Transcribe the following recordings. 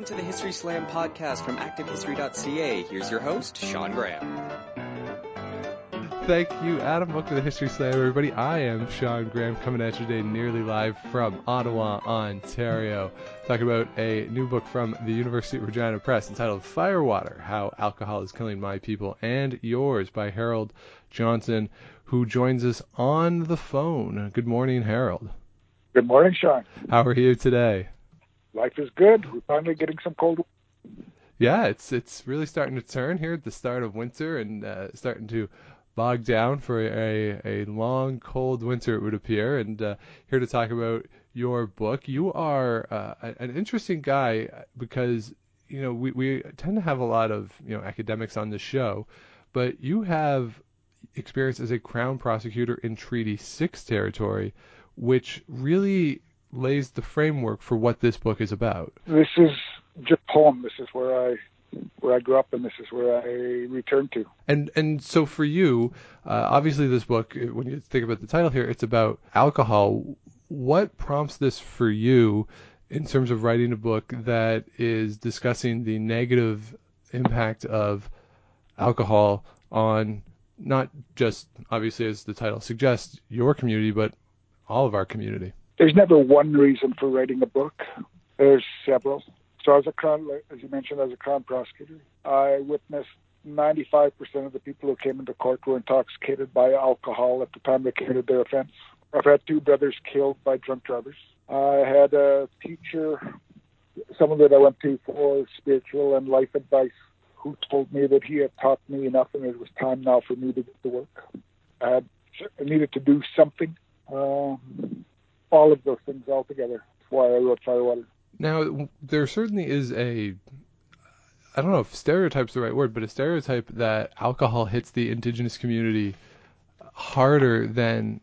welcome to the History Slam podcast from ActiveHistory.ca. Here's your host, Sean Graham. Thank you, Adam. Welcome to the History Slam, everybody. I am Sean Graham, coming at you today nearly live from Ottawa, Ontario, talking about a new book from the University of Regina Press entitled Firewater How Alcohol is Killing My People and Yours by Harold Johnson, who joins us on the phone. Good morning, Harold. Good morning, Sean. How are you today? Life is good. We're finally getting some cold. Yeah, it's it's really starting to turn here at the start of winter and uh, starting to bog down for a a long cold winter it would appear. And uh, here to talk about your book, you are uh, an interesting guy because you know we we tend to have a lot of you know academics on the show, but you have experience as a crown prosecutor in Treaty Six territory, which really lays the framework for what this book is about. This is just home. This is where I where I grew up, and this is where I return to. And and so for you, uh, obviously, this book, when you think about the title here, it's about alcohol. What prompts this for you in terms of writing a book that is discussing the negative impact of alcohol on not just obviously as the title suggests your community, but all of our community? There's never one reason for writing a book. There's several. So as a crown, as you mentioned, as a crown prosecutor, I witnessed 95% of the people who came into court were intoxicated by alcohol at the time they committed their offense. I've had two brothers killed by drunk drivers. I had a teacher, someone that I went to for spiritual and life advice, who told me that he had taught me enough and it was time now for me to get to work. I, had, I needed to do something. Um, all of those things all together. Why I wrote Firewater. Now, there certainly is a, I don't know if stereotype's the right word, but a stereotype that alcohol hits the indigenous community harder than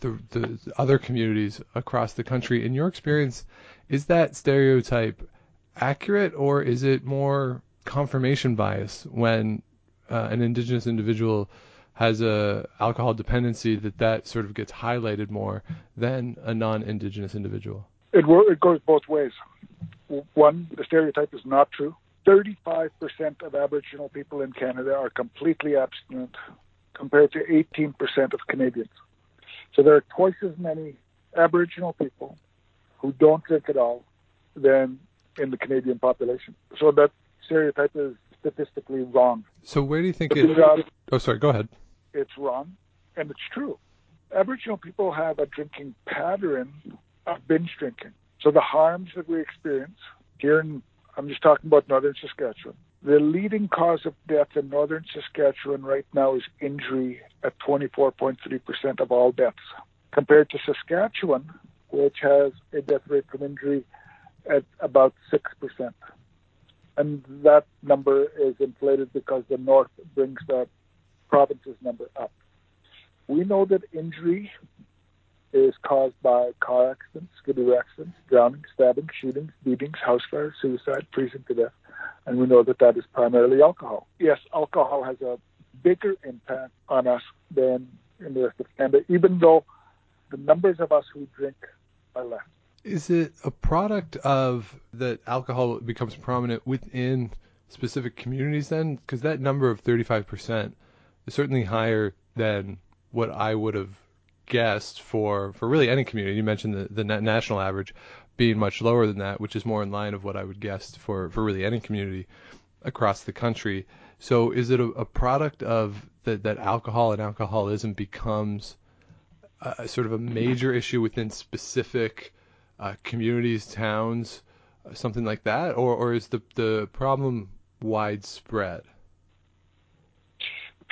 the, the other communities across the country. In your experience, is that stereotype accurate or is it more confirmation bias when uh, an indigenous individual has a alcohol dependency that that sort of gets highlighted more than a non-indigenous individual it, it goes both ways one the stereotype is not true 35% of aboriginal people in canada are completely abstinent compared to 18% of canadians so there are twice as many aboriginal people who don't drink at all than in the canadian population so that stereotype is statistically wrong. So where do you think it? oh, sorry. Go ahead it's wrong, and it's true. Aboriginal people have a drinking pattern of binge drinking. So the harms that we experience here in, I'm just talking about northern Saskatchewan. The leading cause of death in northern Saskatchewan right now is injury at 24.3% of all deaths, compared to Saskatchewan, which has a death rate from injury at about 6%. And that number is inflated because the north brings that province's number up. We know that injury is caused by car accidents, skidoo accidents, drowning, stabbing, shootings, beatings, house fires, suicide, freezing to death, and we know that that is primarily alcohol. Yes, alcohol has a bigger impact on us than in the rest of Canada, even though the numbers of us who drink are less. Is it a product of that alcohol becomes prominent within specific communities then? Because that number of 35% is certainly higher than what I would have guessed for for really any community. You mentioned the the national average being much lower than that, which is more in line of what I would guess for for really any community across the country. So is it a, a product of that that alcohol and alcoholism becomes a, sort of a major issue within specific uh, communities, towns, something like that, or or is the the problem widespread?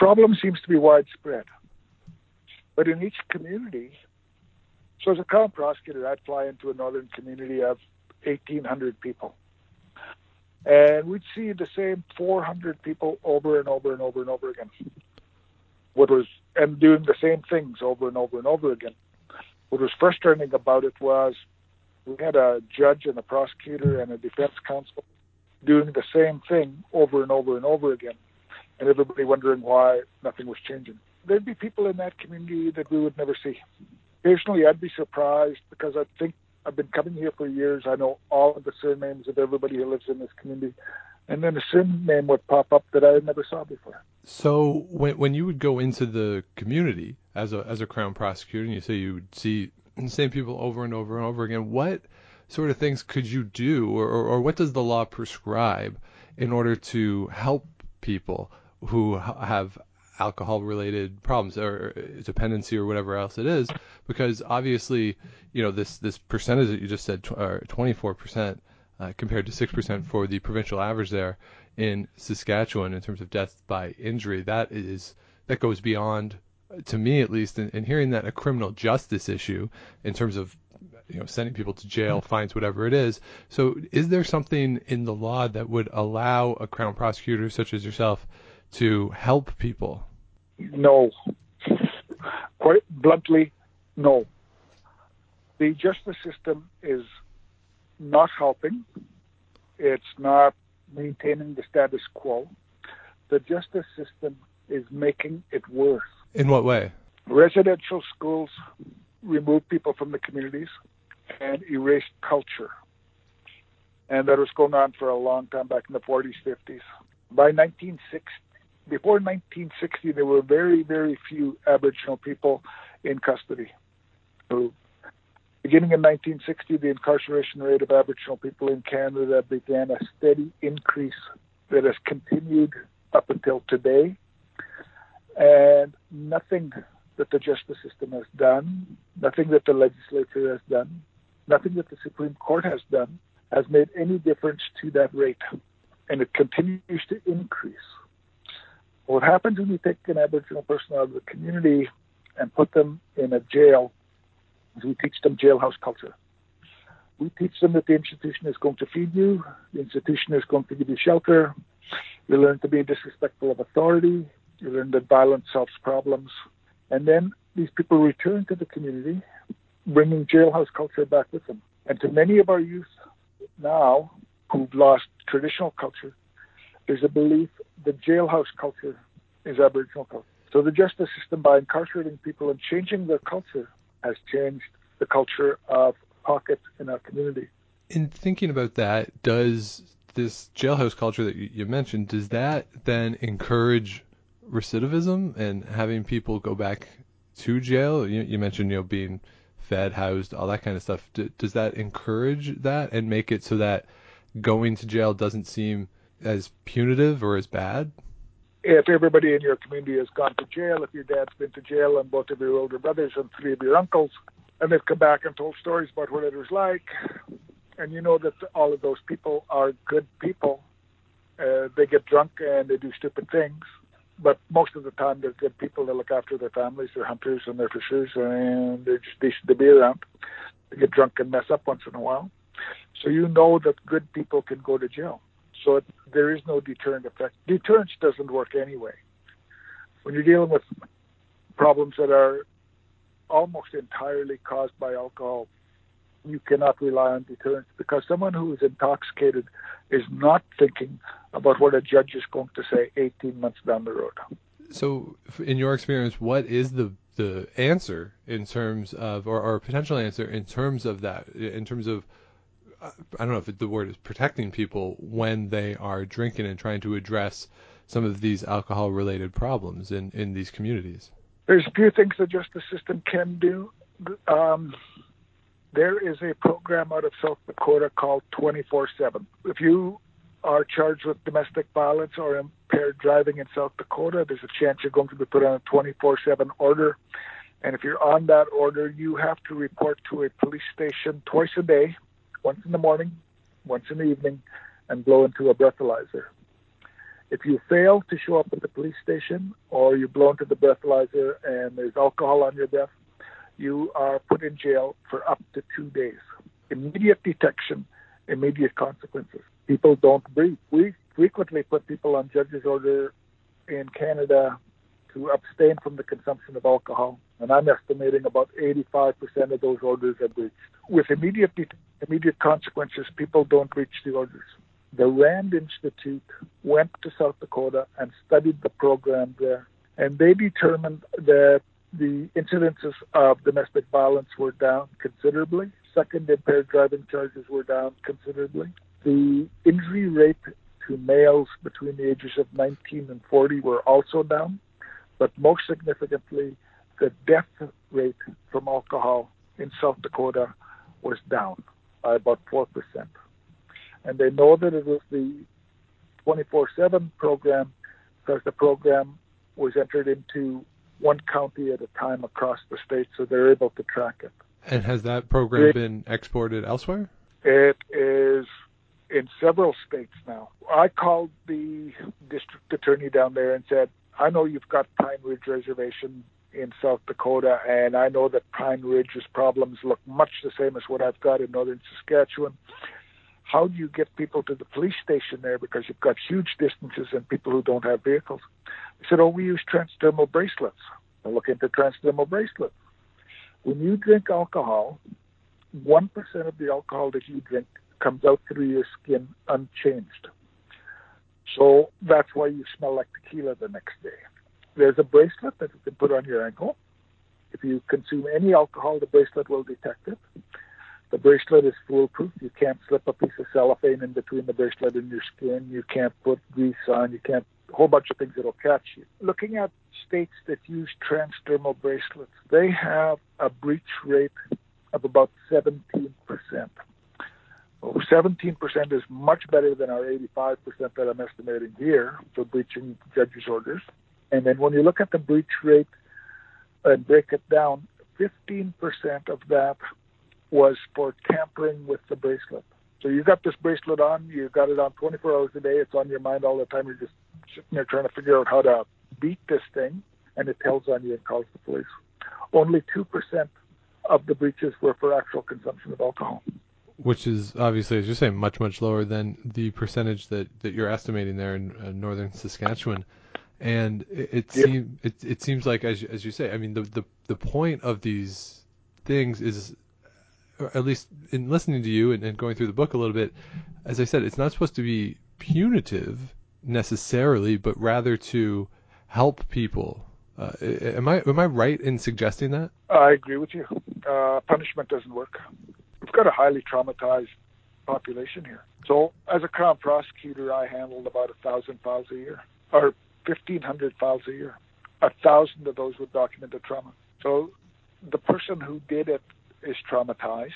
Problem seems to be widespread. But in each community, so as a crown prosecutor, I'd fly into a northern community of 1,800 people. And we'd see the same 400 people over and over and over and over again. What was, and doing the same things over and over and over again. What was frustrating about it was we had a judge and a prosecutor and a defense counsel doing the same thing over and over and over again and everybody wondering why nothing was changing. There'd be people in that community that we would never see. Occasionally, I'd be surprised because I think I've been coming here for years. I know all of the surnames of everybody who lives in this community. And then a surname would pop up that I never saw before. So when when you would go into the community as a as a crown prosecutor, and you say you would see the same people over and over and over again, what sort of things could you do, or, or, or what does the law prescribe in order to help people who have alcohol related problems or dependency or whatever else it is because obviously you know this this percentage that you just said 24% uh, compared to 6% for the provincial average there in Saskatchewan in terms of deaths by injury that is that goes beyond to me at least in, in hearing that a criminal justice issue in terms of you know sending people to jail fines whatever it is. So is there something in the law that would allow a crown prosecutor such as yourself to help people no. Quite bluntly, no. The justice system is not helping. It's not maintaining the status quo. The justice system is making it worse. In what way? Residential schools remove people from the communities and erase culture. And that was going on for a long time back in the 40s, 50s. By 1960, before 1960, there were very, very few Aboriginal people in custody. So, beginning in 1960, the incarceration rate of Aboriginal people in Canada began a steady increase that has continued up until today. And nothing that the justice system has done, nothing that the legislature has done, nothing that the Supreme Court has done has made any difference to that rate. And it continues to increase. What happens when you take an Aboriginal person out of the community and put them in a jail is we teach them jailhouse culture. We teach them that the institution is going to feed you, the institution is going to give you shelter. You learn to be disrespectful of authority. You learn that violence solves problems. And then these people return to the community, bringing jailhouse culture back with them. And to many of our youth now who've lost traditional culture, there's a belief that jailhouse culture is Aboriginal culture. So the justice system, by incarcerating people and changing their culture, has changed the culture of pockets in our community. In thinking about that, does this jailhouse culture that you mentioned, does that then encourage recidivism and having people go back to jail? You, you mentioned, you know, being fed, housed, all that kind of stuff. D- does that encourage that and make it so that going to jail doesn't seem as punitive or as bad? If everybody in your community has gone to jail, if your dad's been to jail and both of your older brothers and three of your uncles, and they've come back and told stories about what it was like, and you know that all of those people are good people, uh, they get drunk and they do stupid things, but most of the time they're good people. They look after their families, they're hunters and they're fishers, and they're just decent to be around. They get drunk and mess up once in a while. So you know that good people can go to jail. So it, there is no deterrent effect. Deterrence doesn't work anyway. When you're dealing with problems that are almost entirely caused by alcohol, you cannot rely on deterrence because someone who is intoxicated is not thinking about what a judge is going to say 18 months down the road. So, in your experience, what is the the answer in terms of, or, or potential answer in terms of that, in terms of I don't know if the word is protecting people when they are drinking and trying to address some of these alcohol related problems in, in these communities? There's a few things the justice system can do. Um, there is a program out of South Dakota called 24 7. If you are charged with domestic violence or impaired driving in South Dakota, there's a chance you're going to be put on a 24 7 order. And if you're on that order, you have to report to a police station twice a day once in the morning, once in the evening, and blow into a breathalyzer. If you fail to show up at the police station or you blow into the breathalyzer and there's alcohol on your breath, you are put in jail for up to two days. Immediate detection, immediate consequences. People don't breathe. We frequently put people on judge's order in Canada to abstain from the consumption of alcohol, and I'm estimating about 85% of those orders are breached. With immediate immediate consequences, people don't reach the orders. The RAND Institute went to South Dakota and studied the program there, and they determined that the incidences of domestic violence were down considerably. second, impaired driving charges were down considerably. The injury rate to males between the ages of 19 and 40 were also down, but most significantly, the death rate from alcohol in South Dakota was down by about 4%. And they know that it was the 24 7 program because the program was entered into one county at a time across the state, so they're able to track it. And has that program it, been exported elsewhere? It is in several states now. I called the district attorney down there and said, I know you've got Pine Ridge Reservation in South Dakota, and I know that Pine Ridge's problems look much the same as what I've got in northern Saskatchewan. How do you get people to the police station there because you've got huge distances and people who don't have vehicles? I said, Oh, we use transdermal bracelets. I look into transdermal bracelets. When you drink alcohol, 1% of the alcohol that you drink comes out through your skin unchanged. So that's why you smell like tequila the next day. There's a bracelet that you can put on your ankle. If you consume any alcohol, the bracelet will detect it. The bracelet is foolproof. You can't slip a piece of cellophane in between the bracelet and your skin. You can't put grease on. You can't, a whole bunch of things that'll catch you. Looking at states that use transdermal bracelets, they have a breach rate of about 17%. 17% is much better than our 85% that I'm estimating here for breaching judges' orders. And then when you look at the breach rate and break it down, 15% of that was for tampering with the bracelet. So you got this bracelet on, you got it on 24 hours a day, it's on your mind all the time, you're just sitting there trying to figure out how to beat this thing, and it tells on you and calls the police. Only 2% of the breaches were for actual consumption of alcohol which is obviously, as you're saying, much much lower than the percentage that, that you're estimating there in uh, northern Saskatchewan. And it, it yep. seems it, it seems like as as you say, I mean the, the the point of these things is, at least in listening to you and, and going through the book a little bit, as I said, it's not supposed to be punitive necessarily, but rather to help people. Uh, am I am I right in suggesting that? I agree with you. Uh, punishment doesn't work we've got a highly traumatized population here. So as a crown prosecutor, I handled about a thousand files a year, or fifteen hundred files a year. A thousand of those with documented trauma. So the person who did it is traumatized.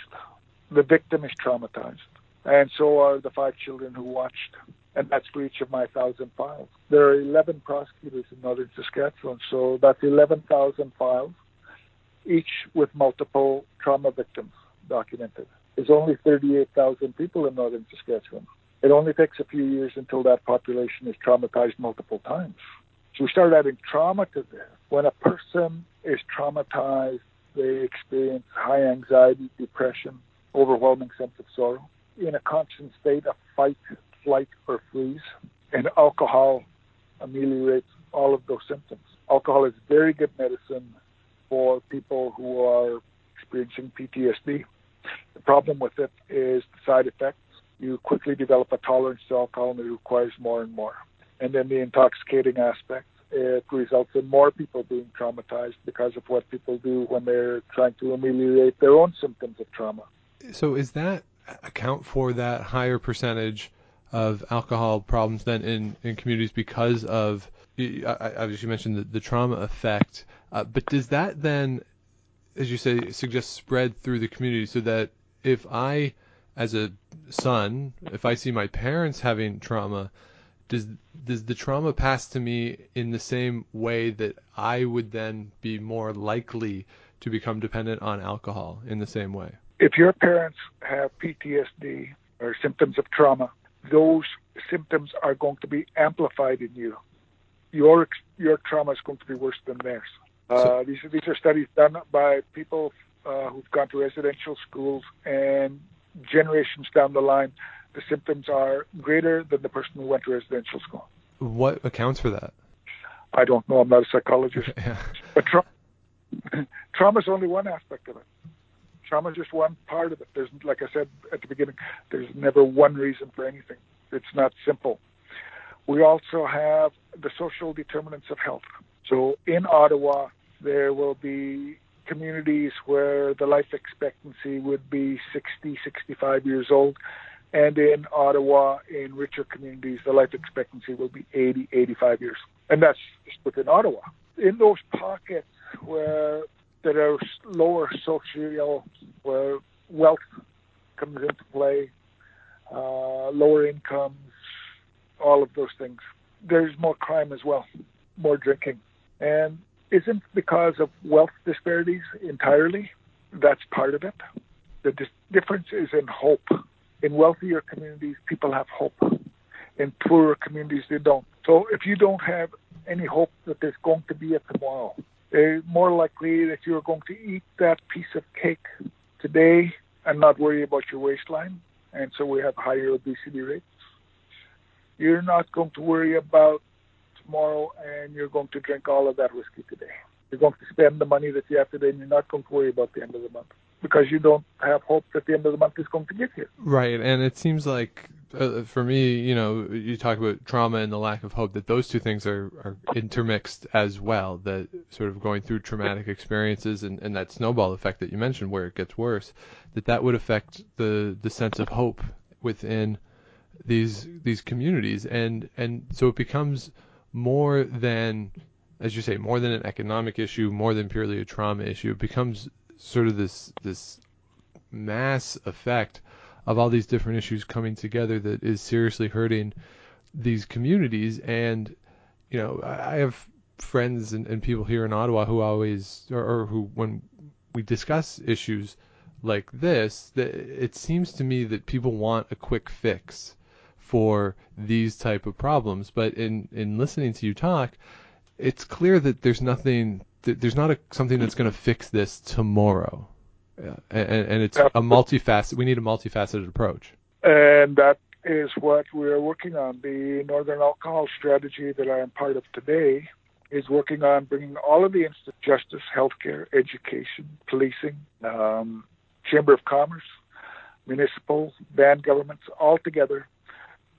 The victim is traumatized. And so are the five children who watched. And that's for each of my thousand files. There are 11 prosecutors in northern Saskatchewan, so that's 11,000 files, each with multiple trauma victims documented. There's only 38,000 people in northern Saskatchewan. It only takes a few years until that population is traumatized multiple times. So we start adding trauma to this. When a person is traumatized, they experience high anxiety, depression, overwhelming sense of sorrow, in a constant state of fight, flight, or freeze. And alcohol ameliorates all of those symptoms. Alcohol is very good medicine for people who are experiencing PTSD. The problem with it is the side effects. You quickly develop a tolerance to alcohol and it requires more and more. And then the intoxicating aspect, it results in more people being traumatized because of what people do when they're trying to ameliorate their own symptoms of trauma. So is that account for that higher percentage of alcohol problems then in, in communities because of, as you mentioned, the, the trauma effect. Uh, but does that then as you say, suggest spread through the community so that if I, as a son, if I see my parents having trauma, does does the trauma pass to me in the same way that I would then be more likely to become dependent on alcohol in the same way? If your parents have PTSD or symptoms of trauma, those symptoms are going to be amplified in you. Your your trauma is going to be worse than theirs. Uh, these are these are studies done by people uh, who've gone to residential schools, and generations down the line, the symptoms are greater than the person who went to residential school. What accounts for that? I don't know. I'm not a psychologist. yeah. But tra- trauma is only one aspect of it. Trauma is just one part of it. There's, like I said at the beginning, there's never one reason for anything. It's not simple. We also have the social determinants of health. So in Ottawa, there will be communities where the life expectancy would be 60, 65 years old. And in Ottawa, in richer communities, the life expectancy will be 80, 85 years. And that's just within Ottawa. In those pockets where there are lower social, where wealth comes into play, uh, lower incomes, all of those things, there's more crime as well, more drinking. And isn't because of wealth disparities entirely. That's part of it. The difference is in hope. In wealthier communities, people have hope. In poorer communities, they don't. So if you don't have any hope that there's going to be a tomorrow, it's more likely that you're going to eat that piece of cake today and not worry about your waistline. And so we have higher obesity rates. You're not going to worry about tomorrow and you're going to drink all of that whiskey today. You're going to spend the money that you have today and you're not going to worry about the end of the month because you don't have hope that the end of the month is going to get here. Right, and it seems like uh, for me, you know, you talk about trauma and the lack of hope that those two things are, are intermixed as well. That sort of going through traumatic experiences and, and that snowball effect that you mentioned, where it gets worse, that that would affect the the sense of hope within these these communities, and and so it becomes more than, as you say, more than an economic issue, more than purely a trauma issue. It becomes sort of this this mass effect of all these different issues coming together that is seriously hurting these communities. And you know, I have friends and, and people here in Ottawa who always, or, or who when we discuss issues like this, that it seems to me that people want a quick fix for these type of problems. But in in listening to you talk, it's clear that there's nothing, that there's not a, something that's going to fix this tomorrow. Yeah. And, and it's a multifaceted. We need a multifaceted approach. And that is what we're working on. The Northern Alcohol Strategy that I am part of today is working on bringing all of the institutions, justice, healthcare, education, policing, um, Chamber of Commerce, municipal, band governments, all together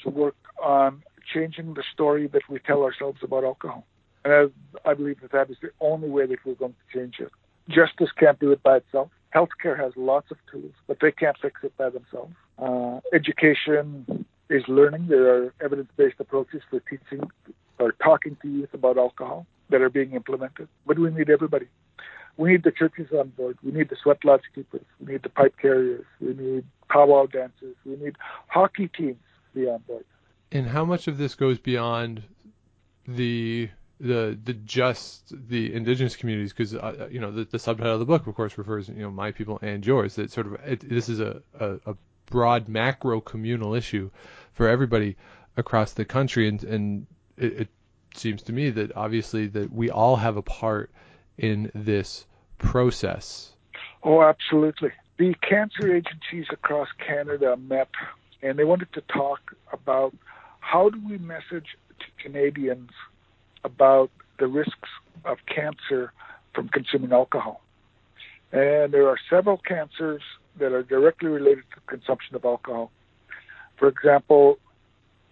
to work on changing the story that we tell ourselves about alcohol. And I believe that that is the only way that we're going to change it. Justice can't do it by itself. Healthcare has lots of tools, but they can't fix it by themselves. Uh, education is learning. There are evidence-based approaches for teaching or talking to youth about alcohol that are being implemented. But we need everybody. We need the churches on board. We need the sweat lodge keepers. We need the pipe carriers. We need powwow dancers. We need hockey teams be on. And how much of this goes beyond the the the just the indigenous communities? Because uh, you know the, the subtitle of the book of course refers you know my people and yours that sort of it, this is a, a, a broad macro communal issue for everybody across the country. And and it, it seems to me that obviously that we all have a part in this process. Oh absolutely. The cancer agencies across canada met and they wanted to talk about how do we message to Canadians about the risks of cancer from consuming alcohol. And there are several cancers that are directly related to consumption of alcohol. For example,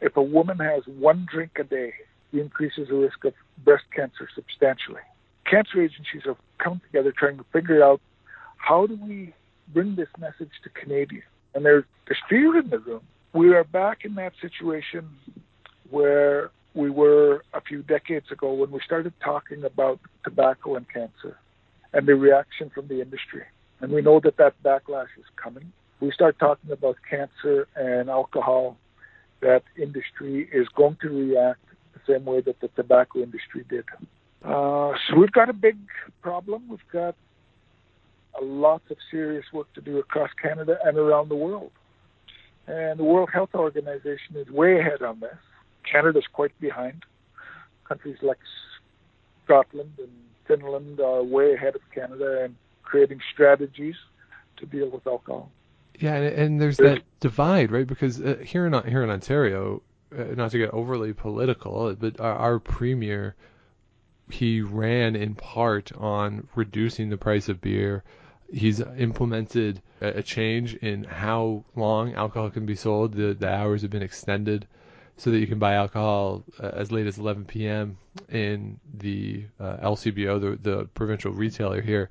if a woman has one drink a day, it increases the risk of breast cancer substantially. Cancer agencies have come together trying to figure out how do we bring this message to Canadians and there's, there's fear in the room. We are back in that situation where we were a few decades ago when we started talking about tobacco and cancer and the reaction from the industry. And we know that that backlash is coming. We start talking about cancer and alcohol, that industry is going to react the same way that the tobacco industry did. Uh, so we've got a big problem. We've got a lot of serious work to do across Canada and around the world. And the World Health Organization is way ahead on this. Canada's quite behind. Countries like Scotland and Finland are way ahead of Canada and creating strategies to deal with alcohol. Yeah, and, and there's that divide, right? Because uh, here in here in Ontario, uh, not to get overly political, but our, our premier he ran in part on reducing the price of beer he's implemented a, change in how long alcohol can be sold. The the hours have been extended so that you can buy alcohol uh, as late as 11 p.m. in the uh, LCBO, the the provincial retailer here.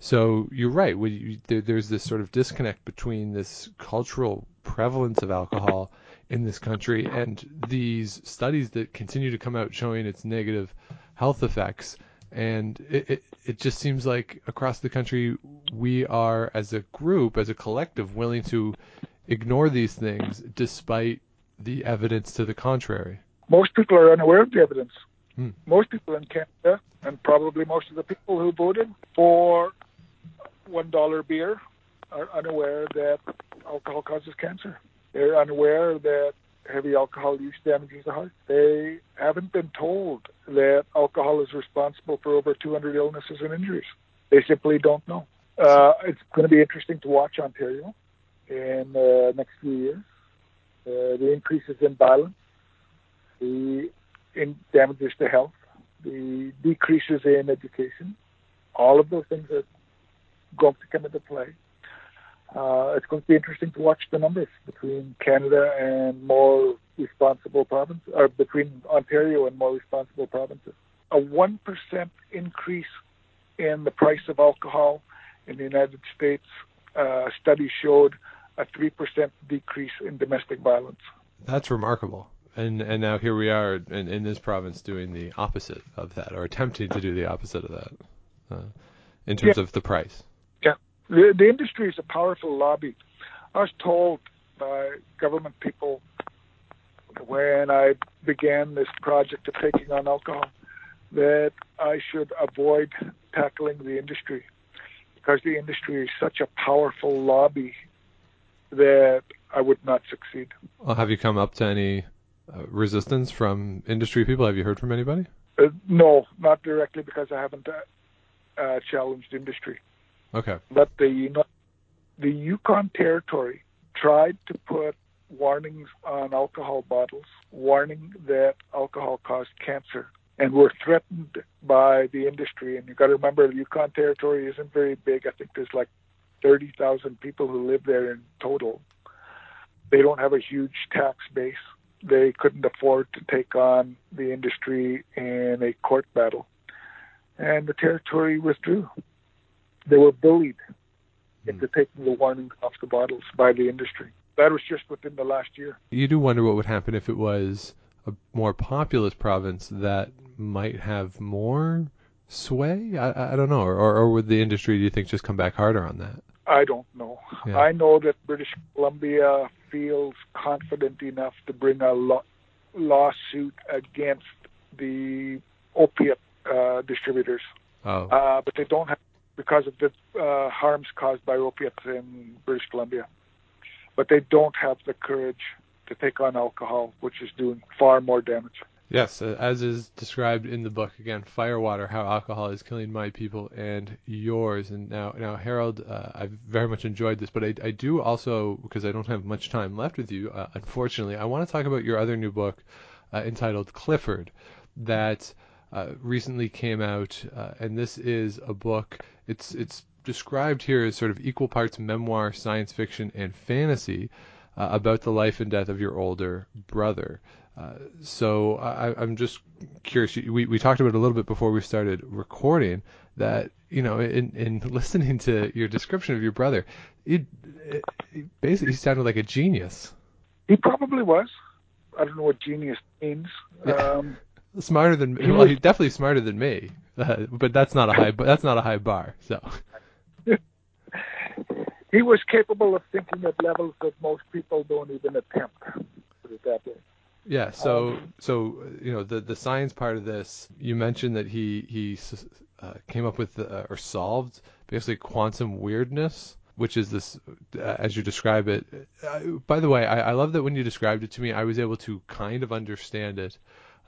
So you're right. You, there, there's this sort of disconnect between this cultural prevalence of alcohol in this country and these studies that continue to come out showing its negative health effects. And it, it, it just seems like across the country, we are, as a group, as a collective, willing to ignore these things despite the evidence to the contrary. Most people are unaware of the evidence. Hmm. Most people in Canada, and probably most of the people who voted for $1 beer, are unaware that alcohol causes cancer. They're unaware that heavy alcohol use damages the heart. They haven't been told that alcohol is responsible for over 200 illnesses and injuries. They simply don't know. Uh, it's going to be interesting to watch Ontario in the uh, next few years. Uh, the increases in violence, the in damages to health, the decreases in education, all of those things are going to come into play uh, it's going to be interesting to watch the numbers between Canada and more responsible provinces, or between Ontario and more responsible provinces. A 1% increase in the price of alcohol in the United States, uh, study showed a 3% decrease in domestic violence. That's remarkable. And and now here we are in, in this province doing the opposite of that, or attempting to do the opposite of that, uh, in terms yeah. of the price. The, the industry is a powerful lobby. I was told by government people when I began this project of taking on alcohol that I should avoid tackling the industry because the industry is such a powerful lobby that I would not succeed. Well, have you come up to any uh, resistance from industry people? Have you heard from anybody? Uh, no, not directly because I haven't uh, uh challenged industry. Okay. But the the Yukon Territory tried to put warnings on alcohol bottles, warning that alcohol caused cancer, and were threatened by the industry. And you got to remember, the Yukon Territory isn't very big. I think there's like 30,000 people who live there in total. They don't have a huge tax base. They couldn't afford to take on the industry in a court battle. And the territory withdrew they were bullied into taking the warnings off the bottles by the industry. That was just within the last year. You do wonder what would happen if it was a more populous province that might have more sway. I, I don't know, or, or would the industry, do you think, just come back harder on that? I don't know. Yeah. I know that British Columbia feels confident enough to bring a lo- lawsuit against the opiate uh, distributors. Oh. Uh, but they don't have because of the uh, harms caused by opiates in British Columbia. But they don't have the courage to take on alcohol, which is doing far more damage. Yes, uh, as is described in the book again, Firewater: How Alcohol is Killing My People and Yours. And now, now, Harold, uh, I've very much enjoyed this, but I, I do also, because I don't have much time left with you, uh, unfortunately, I want to talk about your other new book uh, entitled Clifford, that uh, recently came out, uh, and this is a book. It's it's described here as sort of equal parts memoir, science fiction, and fantasy uh, about the life and death of your older brother. Uh, so I, am just curious. We we talked about it a little bit before we started recording that you know in in listening to your description of your brother, it, it basically sounded like a genius. He probably was. I don't know what genius means. Um, Smarter than me. Well, he's definitely smarter than me, uh, but that's not a high. But that's not a high bar. So. he was capable of thinking at levels that most people don't even attempt. Put it that way. Yeah. So um, so you know the the science part of this. You mentioned that he he uh, came up with uh, or solved basically quantum weirdness which is this, uh, as you describe it. Uh, by the way, I, I, love that when you described it to me, I was able to kind of understand it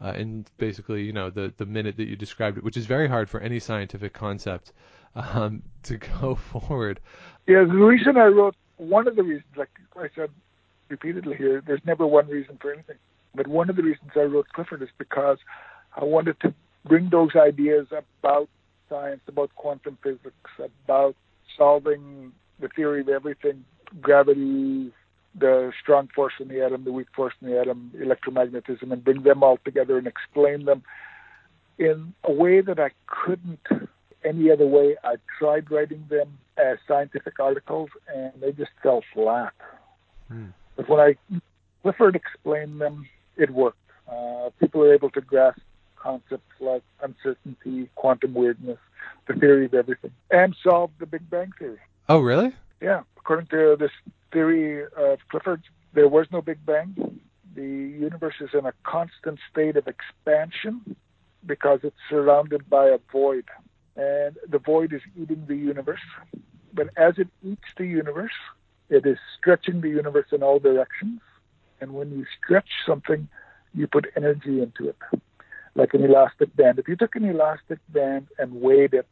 uh, in basically, you know, the, the minute that you described it, which is very hard for any scientific concept um, to go forward. Yeah, the reason I wrote, one of the reasons, like I said repeatedly here, there's never one reason for anything. But one of the reasons I wrote Clifford is because I wanted to bring those ideas about science, about quantum physics, about solving the theory of everything, gravity, the strong force in the atom, the weak force in the atom, electromagnetism, and bring them all together and explain them in a way that I couldn't any other way. I tried writing them as scientific articles, and they just fell flat. Hmm. But when I Clifford explained them, it worked. Uh, people are able to grasp concepts like uncertainty, quantum weirdness, the theory of everything, and solve the Big Bang theory. Oh, really? Yeah. According to this theory of Clifford, there was no Big Bang. The universe is in a constant state of expansion because it's surrounded by a void. And the void is eating the universe. But as it eats the universe, it is stretching the universe in all directions. And when you stretch something, you put energy into it, like an elastic band. If you took an elastic band and weighed it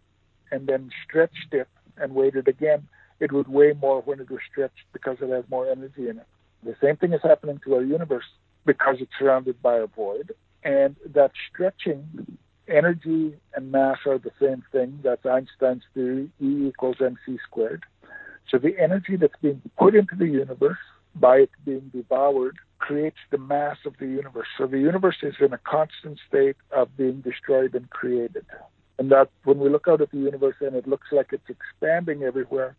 and then stretched it and weighed it again, it would weigh more when it was stretched because it has more energy in it. The same thing is happening to our universe because it's surrounded by a void. And that stretching, energy and mass are the same thing. That's Einstein's theory, E equals mc squared. So the energy that's being put into the universe by it being devoured creates the mass of the universe. So the universe is in a constant state of being destroyed and created. And that when we look out at the universe and it looks like it's expanding everywhere,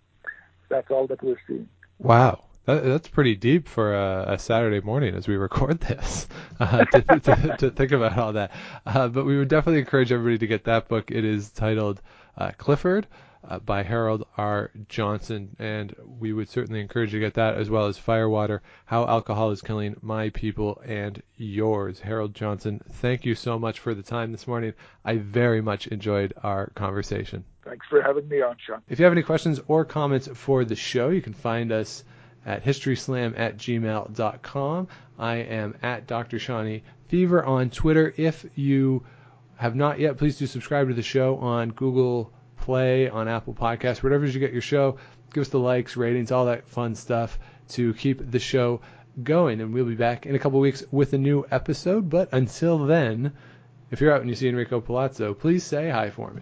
that's all that we're seeing. Wow. That, that's pretty deep for a, a, Saturday morning as we record this uh, to, to, to, think about all that. Uh, but we would definitely encourage everybody to get that book. It is titled uh, Clifford uh, by Harold R. Johnson, and we would certainly encourage you to get that as well as Firewater: How Alcohol is Killing My People and Yours. Harold Johnson, thank you so much for the time this morning. I very much enjoyed our conversation. Thanks for having me on, Sean. If you have any questions or comments for the show, you can find us at historyslam at gmail.com. I am at Dr. Shawnee Fever on Twitter. If you have not yet, please do subscribe to the show on Google Play, on Apple Podcasts, wherever you get your show. Give us the likes, ratings, all that fun stuff to keep the show going. And we'll be back in a couple weeks with a new episode. But until then, if you're out and you see Enrico Palazzo, please say hi for me.